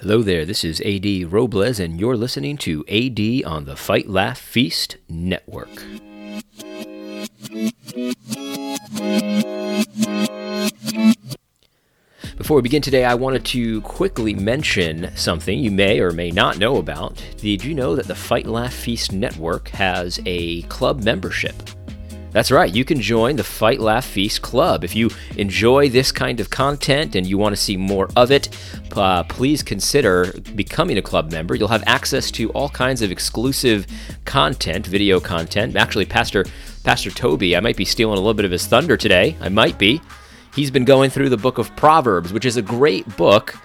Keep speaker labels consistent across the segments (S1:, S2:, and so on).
S1: Hello there, this is AD Robles, and you're listening to AD on the Fight Laugh Feast Network. Before we begin today, I wanted to quickly mention something you may or may not know about. Did you know that the Fight Laugh Feast Network has a club membership? That's right, you can join the Fight Laugh Feast Club. If you enjoy this kind of content and you want to see more of it, uh, please consider becoming a club member. You'll have access to all kinds of exclusive content, video content. Actually, Pastor Pastor Toby, I might be stealing a little bit of his thunder today. I might be. He's been going through the book of Proverbs, which is a great book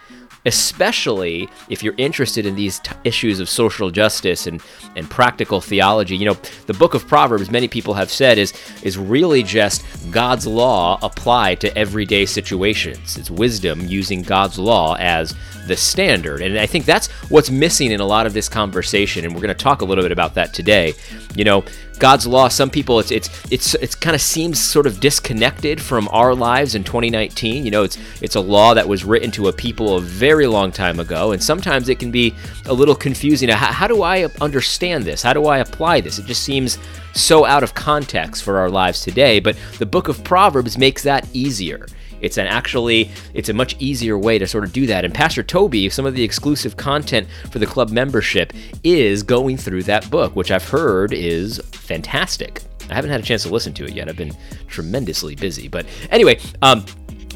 S1: especially if you're interested in these t- issues of social justice and, and practical theology. You know, the book of Proverbs, many people have said, is, is really just God's law applied to everyday situations. It's wisdom using God's law as the standard. And I think that's what's missing in a lot of this conversation. And we're going to talk a little bit about that today. You know, God's law, some people it's it's it's it's kind of seems sort of disconnected from our lives in 2019. You know, it's it's a law that was written to a people a very long time ago, and sometimes it can be a little confusing. How, how do I understand this? How do I apply this? It just seems so out of context for our lives today. But the book of Proverbs makes that easier. It's an actually it's a much easier way to sort of do that. And Pastor Toby, some of the exclusive content for the club membership is going through that book, which I've heard is fantastic. I haven't had a chance to listen to it yet. I've been tremendously busy. But anyway, um,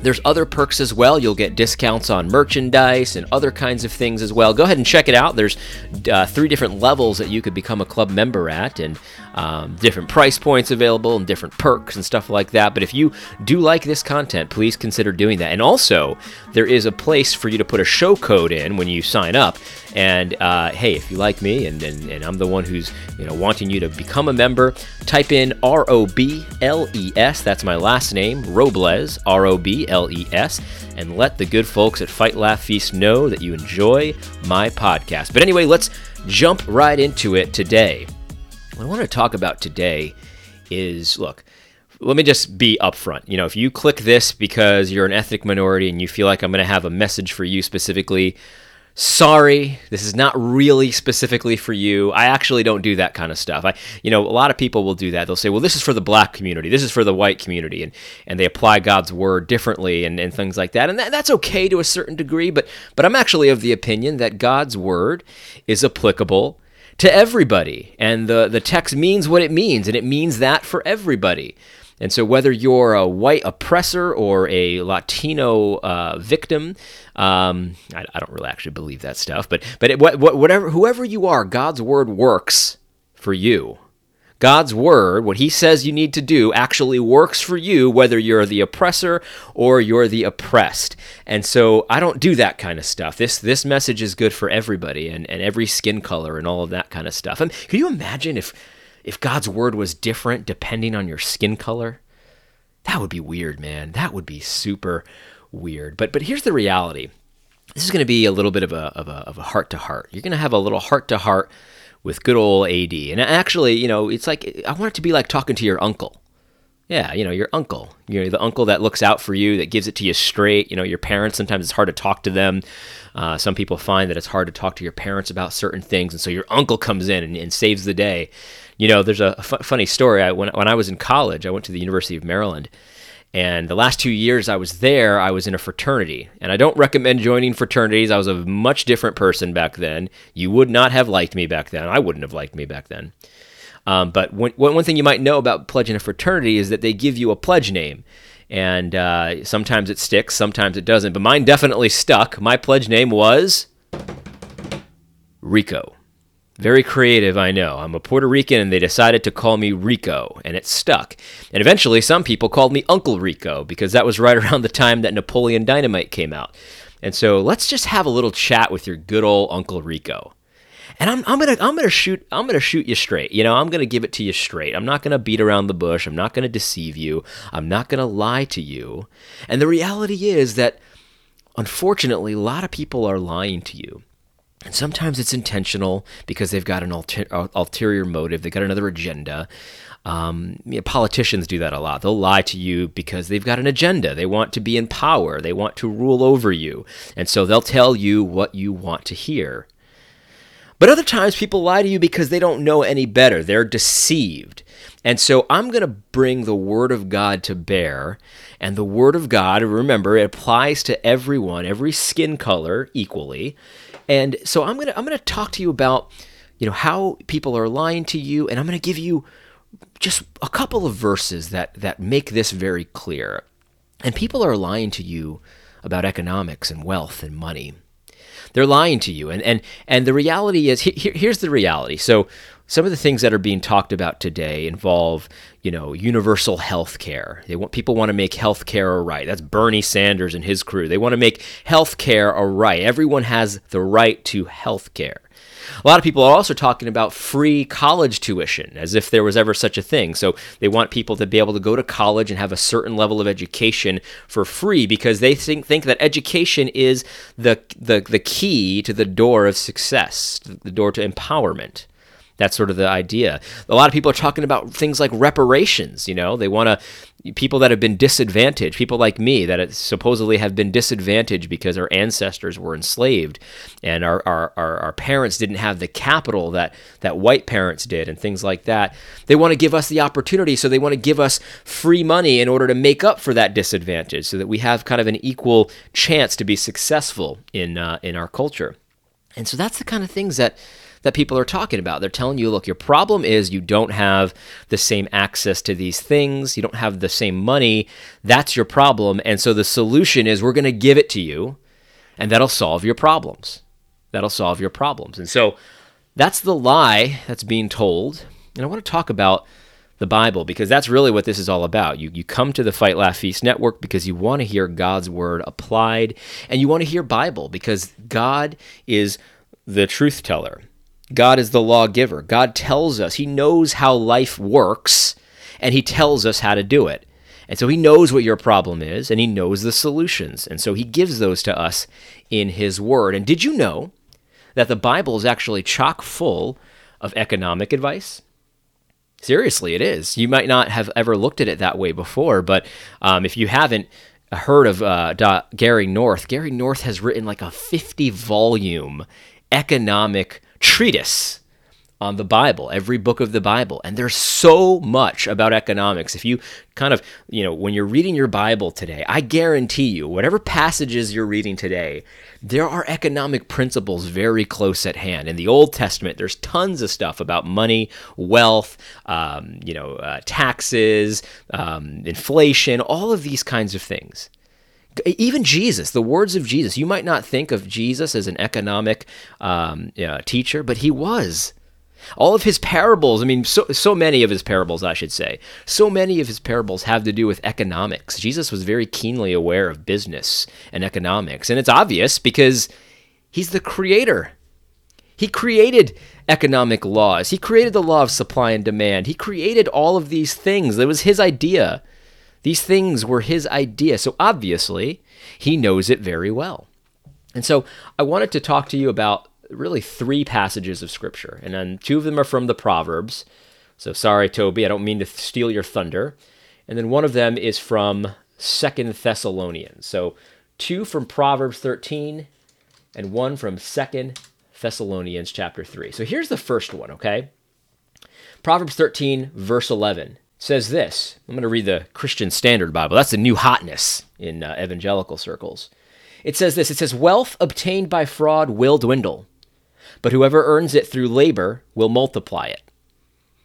S1: there's other perks as well. You'll get discounts on merchandise and other kinds of things as well. Go ahead and check it out. There's uh, three different levels that you could become a club member at, and um, different price points available and different perks and stuff like that. But if you do like this content, please consider doing that. And also, there is a place for you to put a show code in when you sign up. And uh, hey, if you like me and, and, and I'm the one who's you know wanting you to become a member, type in R O B L E S. That's my last name, Robles, R O B L E S, and let the good folks at Fight Laugh Feast know that you enjoy my podcast. But anyway, let's jump right into it today. What I want to talk about today is look, let me just be upfront. You know, if you click this because you're an ethnic minority and you feel like I'm going to have a message for you specifically, sorry, this is not really specifically for you. I actually don't do that kind of stuff. I, you know, a lot of people will do that. They'll say, well, this is for the black community, this is for the white community, and and they apply God's word differently and, and things like that. And that, that's okay to a certain degree, but but I'm actually of the opinion that God's word is applicable to everybody. And the, the text means what it means, and it means that for everybody. And so, whether you're a white oppressor or a Latino uh, victim, um, I, I, don't really actually believe that stuff, but but it, whatever whoever you are, God's word works for you. God's word, what he says you need to do, actually works for you, whether you're the oppressor or you're the oppressed. And so I don't do that kind of stuff. This this message is good for everybody and, and every skin color and all of that kind of stuff. And can you imagine if if God's word was different depending on your skin color? That would be weird, man. That would be super weird. But but here's the reality. This is going to be a little bit of a of a of a heart to heart. You're going to have a little heart to heart with good old AD. And actually, you know, it's like I want it to be like talking to your uncle. Yeah, you know, your uncle. You know, the uncle that looks out for you, that gives it to you straight. You know, your parents, sometimes it's hard to talk to them. Uh, some people find that it's hard to talk to your parents about certain things. And so your uncle comes in and, and saves the day. You know, there's a f- funny story. I, when, when I was in college, I went to the University of Maryland and the last two years I was there, I was in a fraternity. And I don't recommend joining fraternities. I was a much different person back then. You would not have liked me back then. I wouldn't have liked me back then. Um, but one, one thing you might know about pledging a fraternity is that they give you a pledge name. And uh, sometimes it sticks, sometimes it doesn't. But mine definitely stuck. My pledge name was Rico. Very creative, I know. I'm a Puerto Rican and they decided to call me Rico, and it stuck. And eventually, some people called me Uncle Rico because that was right around the time that Napoleon Dynamite came out. And so let's just have a little chat with your good old Uncle Rico. And I'm, I'm gonna I'm gonna shoot I'm gonna shoot you straight. You know, I'm gonna give it to you straight. I'm not gonna beat around the bush. I'm not gonna deceive you. I'm not gonna lie to you. And the reality is that unfortunately, a lot of people are lying to you. And sometimes it's intentional because they've got an ulter- ulterior motive, they've got another agenda. Um, you know, politicians do that a lot. They'll lie to you because they've got an agenda. They want to be in power, they want to rule over you. And so they'll tell you what you want to hear. But other times people lie to you because they don't know any better. They're deceived. And so I'm going to bring the Word of God to bear. And the Word of God, remember, it applies to everyone, every skin color equally. And so I'm to I'm to talk to you about you know how people are lying to you and I'm to give you just a couple of verses that that make this very clear. And people are lying to you about economics and wealth and money. They're lying to you. And and and the reality is here, here's the reality. So some of the things that are being talked about today involve, you know, universal health care. They want people want to make health care a right. That's Bernie Sanders and his crew. They want to make health care a right. Everyone has the right to health care. A lot of people are also talking about free college tuition, as if there was ever such a thing. So they want people to be able to go to college and have a certain level of education for free because they think, think that education is the, the, the key to the door of success, the door to empowerment. That's sort of the idea. A lot of people are talking about things like reparations. You know, they want to people that have been disadvantaged, people like me that supposedly have been disadvantaged because our ancestors were enslaved, and our, our our, our parents didn't have the capital that that white parents did, and things like that. They want to give us the opportunity, so they want to give us free money in order to make up for that disadvantage, so that we have kind of an equal chance to be successful in uh, in our culture. And so that's the kind of things that that people are talking about. They're telling you, look, your problem is you don't have the same access to these things, you don't have the same money. That's your problem. And so the solution is we're going to give it to you, and that'll solve your problems. That'll solve your problems. And so that's the lie that's being told. And I want to talk about the Bible because that's really what this is all about. You, you come to the Fight Laugh Feast Network because you want to hear God's word applied and you want to hear Bible because God is the truth teller. God is the lawgiver. God tells us, He knows how life works, and He tells us how to do it. And so He knows what your problem is, and He knows the solutions. And so He gives those to us in His Word. And did you know that the Bible is actually chock full of economic advice? Seriously, it is. You might not have ever looked at it that way before, but um, if you haven't, heard of uh, Gary North. Gary North has written like a 50 volume economic treatise on the Bible, every book of the Bible. And there's so much about economics. If you kind of, you know, when you're reading your Bible today, I guarantee you, whatever passages you're reading today, there are economic principles very close at hand. In the Old Testament, there's tons of stuff about money, wealth, um, you know, uh, taxes, um, inflation, all of these kinds of things even Jesus, the words of Jesus, you might not think of Jesus as an economic um, teacher, but he was. All of his parables, I mean, so, so many of his parables, I should say, so many of his parables have to do with economics. Jesus was very keenly aware of business and economics. And it's obvious because he's the creator. He created economic laws, he created the law of supply and demand, he created all of these things. It was his idea. These things were his idea, so obviously he knows it very well. And so I wanted to talk to you about really three passages of scripture, and then two of them are from the Proverbs. So sorry, Toby, I don't mean to steal your thunder. And then one of them is from Second Thessalonians. So two from Proverbs 13 and one from Second Thessalonians chapter 3. So here's the first one, okay? Proverbs 13, verse 11 says this. I'm going to read the Christian Standard Bible. That's the new hotness in uh, evangelical circles. It says this it says, Wealth obtained by fraud will dwindle, but whoever earns it through labor will multiply it.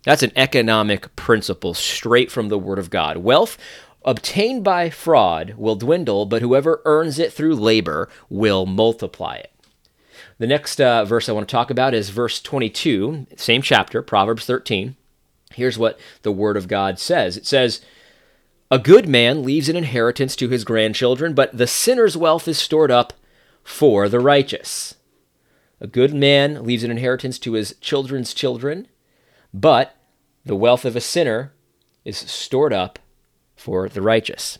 S1: That's an economic principle straight from the Word of God. Wealth obtained by fraud will dwindle, but whoever earns it through labor will multiply it. The next uh, verse I want to talk about is verse 22, same chapter, Proverbs 13. Here's what the Word of God says it says, A good man leaves an inheritance to his grandchildren, but the sinner's wealth is stored up for the righteous. A good man leaves an inheritance to his children's children, but the wealth of a sinner is stored up for the righteous.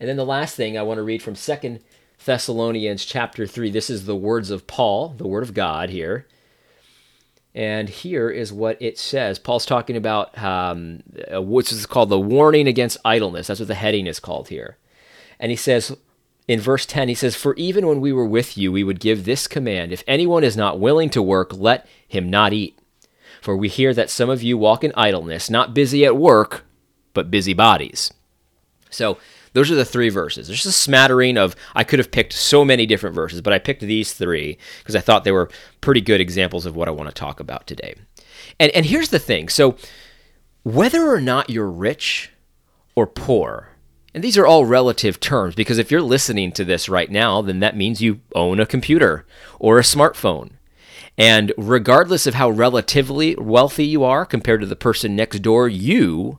S1: And then the last thing I want to read from 2 Thessalonians chapter 3. This is the words of Paul, the word of God here. And here is what it says. Paul's talking about um, uh, called the warning against idleness. That's what the heading is called here. And he says in verse 10, he says, For even when we were with you, we would give this command If anyone is not willing to work, let him not eat. For we hear that some of you walk in idleness, not busy at work, but busy bodies. So, those are the three verses. There's a smattering of, I could have picked so many different verses, but I picked these three because I thought they were pretty good examples of what I want to talk about today. And, and here's the thing so, whether or not you're rich or poor, and these are all relative terms because if you're listening to this right now, then that means you own a computer or a smartphone. And regardless of how relatively wealthy you are compared to the person next door, you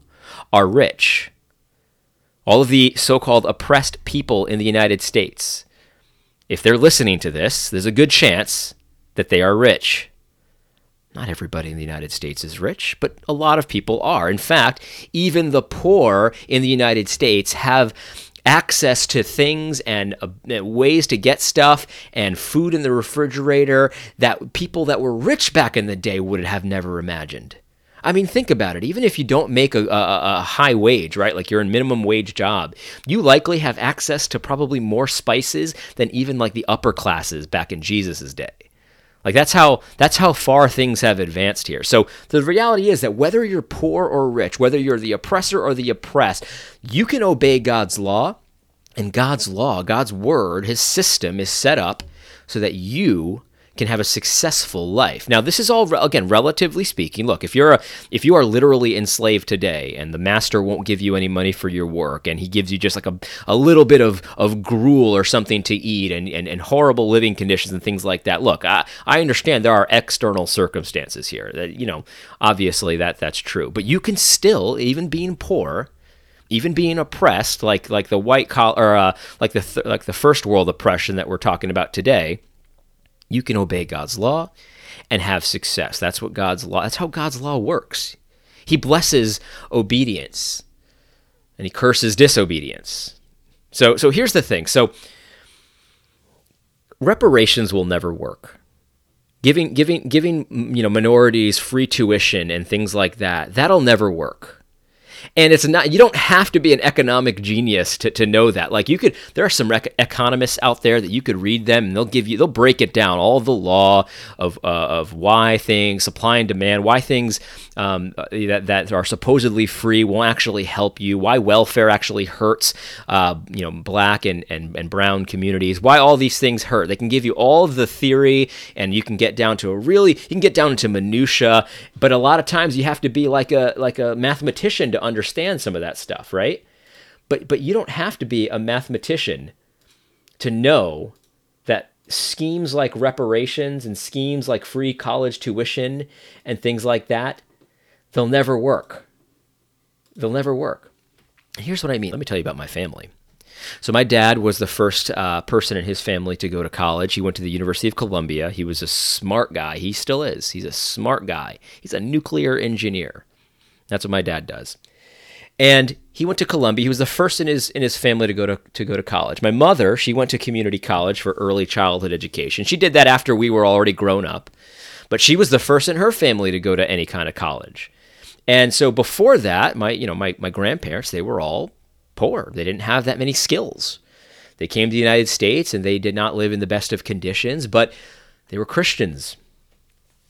S1: are rich all of the so called oppressed people in the United States, if they're listening to this, there's a good chance that they are rich. Not everybody in the United States is rich, but a lot of people are. In fact, even the poor in the United States have access to things and uh, ways to get stuff and food in the refrigerator that people that were rich back in the day would have never imagined. I mean, think about it. Even if you don't make a, a, a, high wage, right? Like you're in minimum wage job, you likely have access to probably more spices than even like the upper classes back in Jesus's day. Like that's how that's how far things have advanced here. So the reality is that whether you're poor or rich, whether you're the oppressor or the oppressed, you can obey God's law, and God's law, God's word, his system is set up so that you can have a successful life. Now, this is all again relatively speaking. Look, if you're a if you are literally enslaved today and the master won't give you any money for your work and he gives you just like a, a little bit of, of gruel or something to eat and, and, and horrible living conditions and things like that. Look, I, I understand there are external circumstances here. That you know, obviously that that's true. But you can still, even being poor, even being oppressed, like like the white collar, uh, like the th- like the first world oppression that we're talking about today, you can obey God's law and have success. That's what God's law, that's how God's law works. He blesses obedience and he curses disobedience. So so here's the thing. So reparations will never work. Giving giving giving you know minorities free tuition and things like that, that'll never work and it's not you don't have to be an economic genius to, to know that. Like you could there are some rec- economists out there that you could read them and they'll give you they'll break it down all the law of uh, of why things supply and demand why things um, uh, that that are supposedly free won't actually help you why welfare actually hurts uh, you know black and, and and brown communities why all these things hurt. They can give you all the theory and you can get down to a really you can get down into minutia but a lot of times you have to be like a like a mathematician to understand some of that stuff, right? But but you don't have to be a mathematician to know that schemes like reparations and schemes like free college tuition and things like that, they'll never work. They'll never work. Here's what I mean. Let me tell you about my family. So my dad was the first uh, person in his family to go to college. He went to the University of Columbia. He was a smart guy. He still is. He's a smart guy. He's a nuclear engineer. That's what my dad does and he went to Columbia. He was the first in his in his family to go to to go to college. My mother, she went to community college for early childhood education. She did that after we were already grown up, but she was the first in her family to go to any kind of college. And so before that, my you know my my grandparents, they were all poor. They didn't have that many skills. They came to the United States and they did not live in the best of conditions, but they were Christians.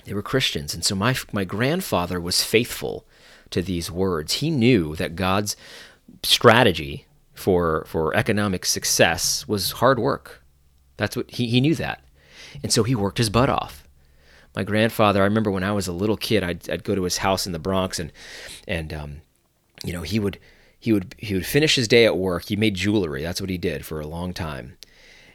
S1: They were Christians. And so my my grandfather was faithful to these words. He knew that God's strategy for for economic success was hard work. That's what he, he knew that. And so he worked his butt off. My grandfather, I remember when I was a little kid, I'd, I'd go to his house in the Bronx and and um, you know, he would he would he would finish his day at work. He made jewelry. That's what he did for a long time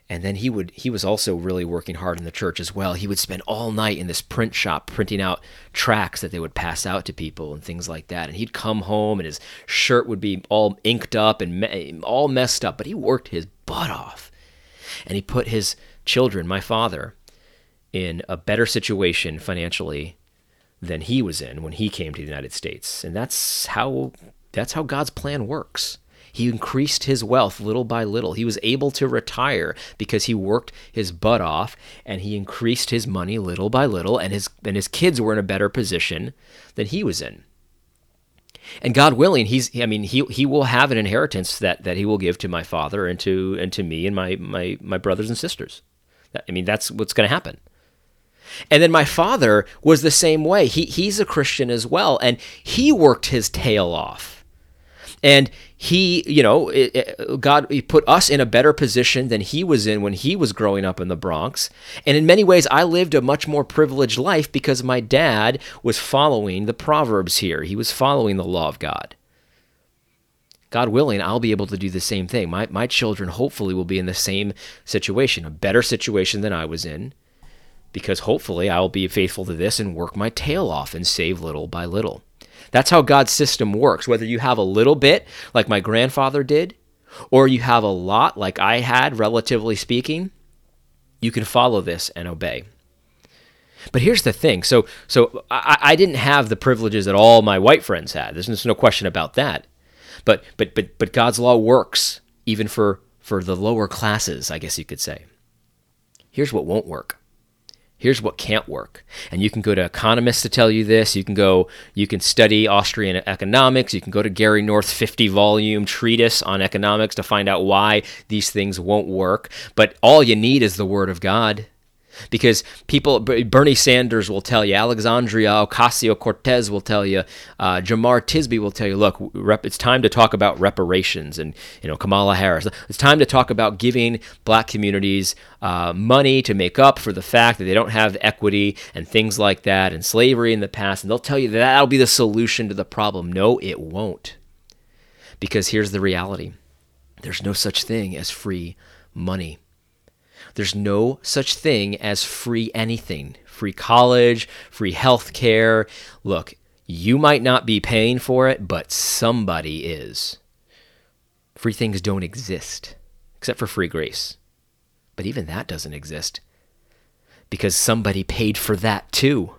S1: and then he would he was also really working hard in the church as well. He would spend all night in this print shop printing out tracts that they would pass out to people and things like that. And he'd come home and his shirt would be all inked up and me- all messed up but he worked his butt off. And he put his children my father in a better situation financially than he was in when he came to the United States. And that's how that's how God's plan works He increased his wealth little by little. He was able to retire because he worked his butt off and he increased his money little by little and his and his kids were in a better position than he was in. And God willing, he's I mean he he will have an inheritance that that he will give to my father and to and to me and my my my brothers and sisters. I mean that's what's going to happen. And then my father was the same way. He, he's a Christian as well, and he worked his tail off. And he, you know, it, it, God he put us in a better position than he was in when he was growing up in the Bronx. And in many ways, I lived a much more privileged life because my dad was following the Proverbs here. He was following the law of God. God willing, I'll be able to do the same thing. My, my children hopefully will be in the same situation, a better situation than I was in because hopefully I will be faithful to this and work my tail off and save little by little. That's how God's system works. Whether you have a little bit, like my grandfather did, or you have a lot, like I had, relatively speaking, you can follow this and obey. But here's the thing. So, so I, I didn't have the privileges that all my white friends had. There's, there's no question about that. But, but, but, but God's law works even for, for the lower classes, I guess you could say. Here's what won't work here's what can't work. And you can go to economists to tell you this. You can go you can study austrian economics. You can go to gary North's 50 volume treatise on economics to find out why these things won't work. But all you need is the word of god because people bernie sanders will tell you alexandria ocasio-cortez will tell you uh, jemar tisby will tell you look rep, it's time to talk about reparations and you know kamala harris. It's time to talk about giving black communities uh, money to make up for the fact that they don't have equity and things like that and slavery in the past. And they'll tell you that that'll be the solution to the problem. No it won't. Because here's the reality. There's no such thing as free money there's no such thing as free anything free college, free health care. Look, you might not be paying for it, but somebody is. Free things don't exist, except for free grace. But even that doesn't exist because somebody paid for that too.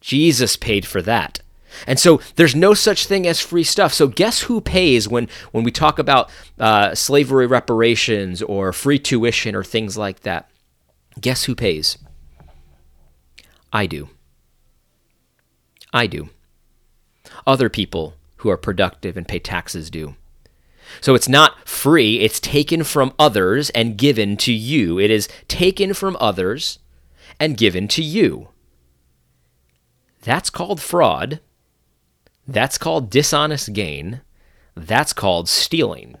S1: Jesus paid for that. And so there's no such thing as free stuff. So guess who pays when when we talk about uh, slavery reparations or free tuition or things like that? Guess who pays? I do. I do. Other people who are productive and pay taxes do. So it's not free, it's taken from others and given to you. It is taken from others and given to you. That's called fraud that's called dishonest gain. That's called stealing.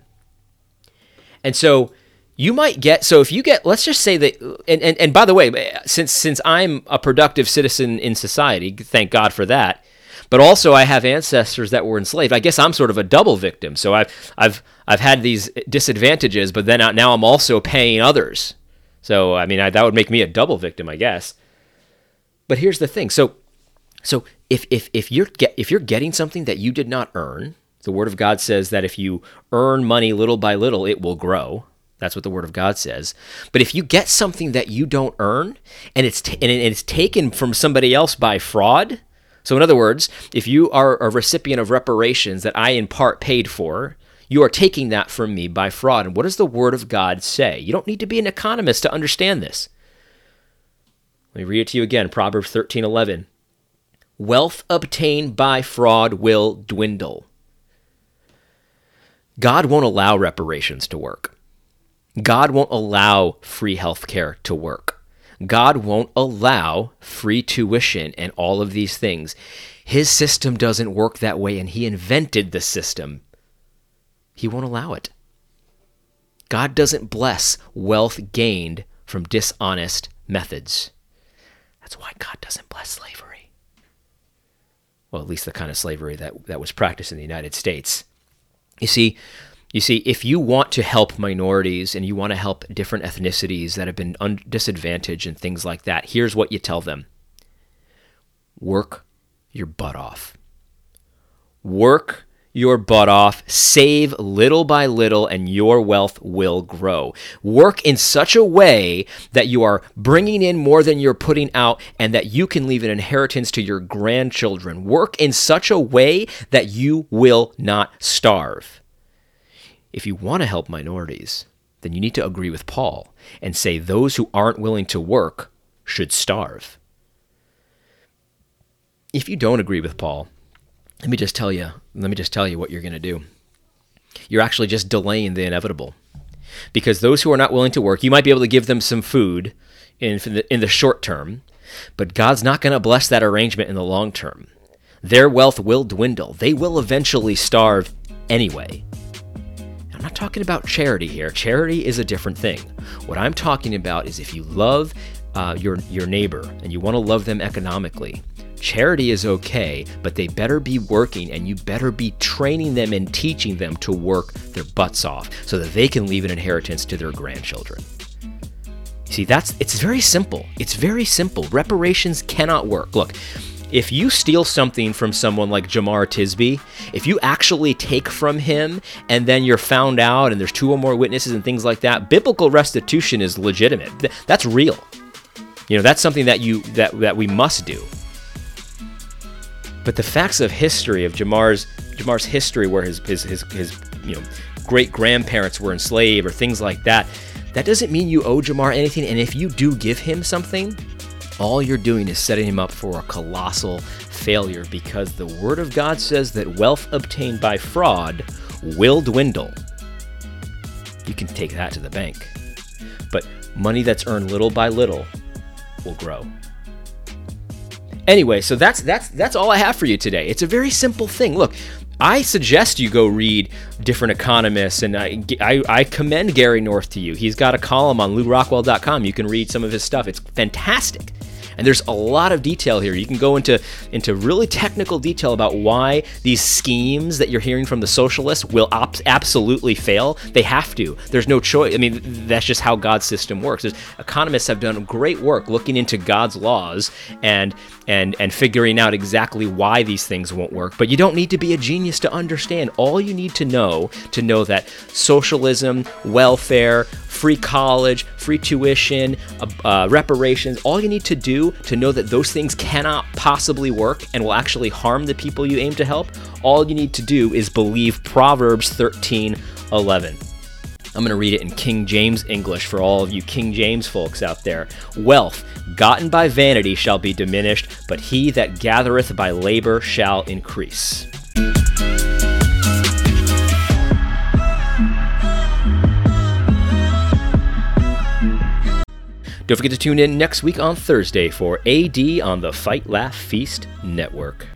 S1: And so you might get so if you get let's just say that and, and, and by the way since since i'm a productive citizen in society thank god for that but also i have ancestors that were enslaved. I guess i'm sort of a double victim. So i've i've i've had these disadvantages but then now i'm also paying others. So i mean I, that would make me a double victim i guess. But here's the thing. So so if if if you're get, if you're getting something that you did not earn, the word of God says that if you earn money little by little, it will grow. That's what the word of God says. But if you get something that you don't earn and it's t- and it's taken from somebody else by fraud, so in other words, if you are a recipient of reparations that I in part paid for, you are taking that from me by fraud. And what does the word of God say? You don't need to be an economist to understand this. Let me read it to you again. Proverbs 13:11 wealth obtained by fraud will dwindle. God won't allow reparations to work. God won't allow free health care to work. God won't allow free tuition and all of these things. His system doesn't work that way, and He invented the system. He won't allow it. God doesn't bless wealth gained from dishonest methods. That's why God doesn't bless slavery well, at least the kind of slavery that, that was practiced in the United States. You see, you see, if you want to help minorities and you want to help different ethnicities that have been un- disadvantaged and things like that, here's what you tell them work your butt off. Work your butt off, save little by little, and your wealth will grow. Work in such a way that you are bringing in more than you're putting out and that you can leave an inheritance to your grandchildren. Work in such a way that you will not starve. if you want to help minorities, then you need to agree with Paul and say those who aren't willing to work should starve. If you don't agree with Paul, let me just tell you, let me just tell you what you're going to do. You're actually just delaying the inevitable. Because those who are not willing to work, you might be able to give them some food in the, in the short term, but God's not going to bless that arrangement in the long term. Their wealth will dwindle. They will eventually starve anyway. I'm not talking about charity here. Charity is a different thing. What I'm talking about is if you love uh, your your neighbor and you want to love them economically, charity is okay, but they better be working and you better be training them and teaching them to work their butts off so that they can leave an inheritance to their grandchildren. See, that's it's very simple. It's very simple. Reparations cannot work. Look, if you steal something from someone like Jemar Tisby, if you actually take from him and then you're found out and there's two or more witnesses and things like that, biblical restitution is legitimate. That's real. You know, that's something that you that that we must do. But the facts of history of Jamar's Jemar's history where his his his, his you know great grandparents were enslaved or things like that, that doesn't mean you owe Jamar anything. And if you do give him something, all you're doing is setting him up for a colossal failure because the Word of God says that wealth obtained by fraud will dwindle. You can take that to the bank. But money that's earned little by little will grow. Anyway, so that's that's that's all I have for you today. It's a very simple thing. Look, I suggest you go read different economists, and I, I, I, commend Gary North to you. He's got a column on lewrockwell.com. You can read some of his stuff. It's fantastic. And there's a lot of detail here. You can go into into really technical detail about why these schemes that you're hearing from the socialists will op- absolutely fail. They have to. There's no choice. I mean, that's just how God's system works. There's, economists have done great work looking into God's laws and and and figuring out exactly why these things won't work. But you don't need to be a genius to understand. All you need to know to know that socialism, welfare, free college, free tuition, uh, uh, reparations, all you need to to know that those things cannot possibly work and will actually harm the people you aim to help, all you need to do is believe Proverbs 13 11. I'm going to read it in King James English for all of you King James folks out there. Wealth gotten by vanity shall be diminished, but he that gathereth by labor shall increase. Don't forget to tune in next week on Thursday for AD on the Fight Laugh Feast Network.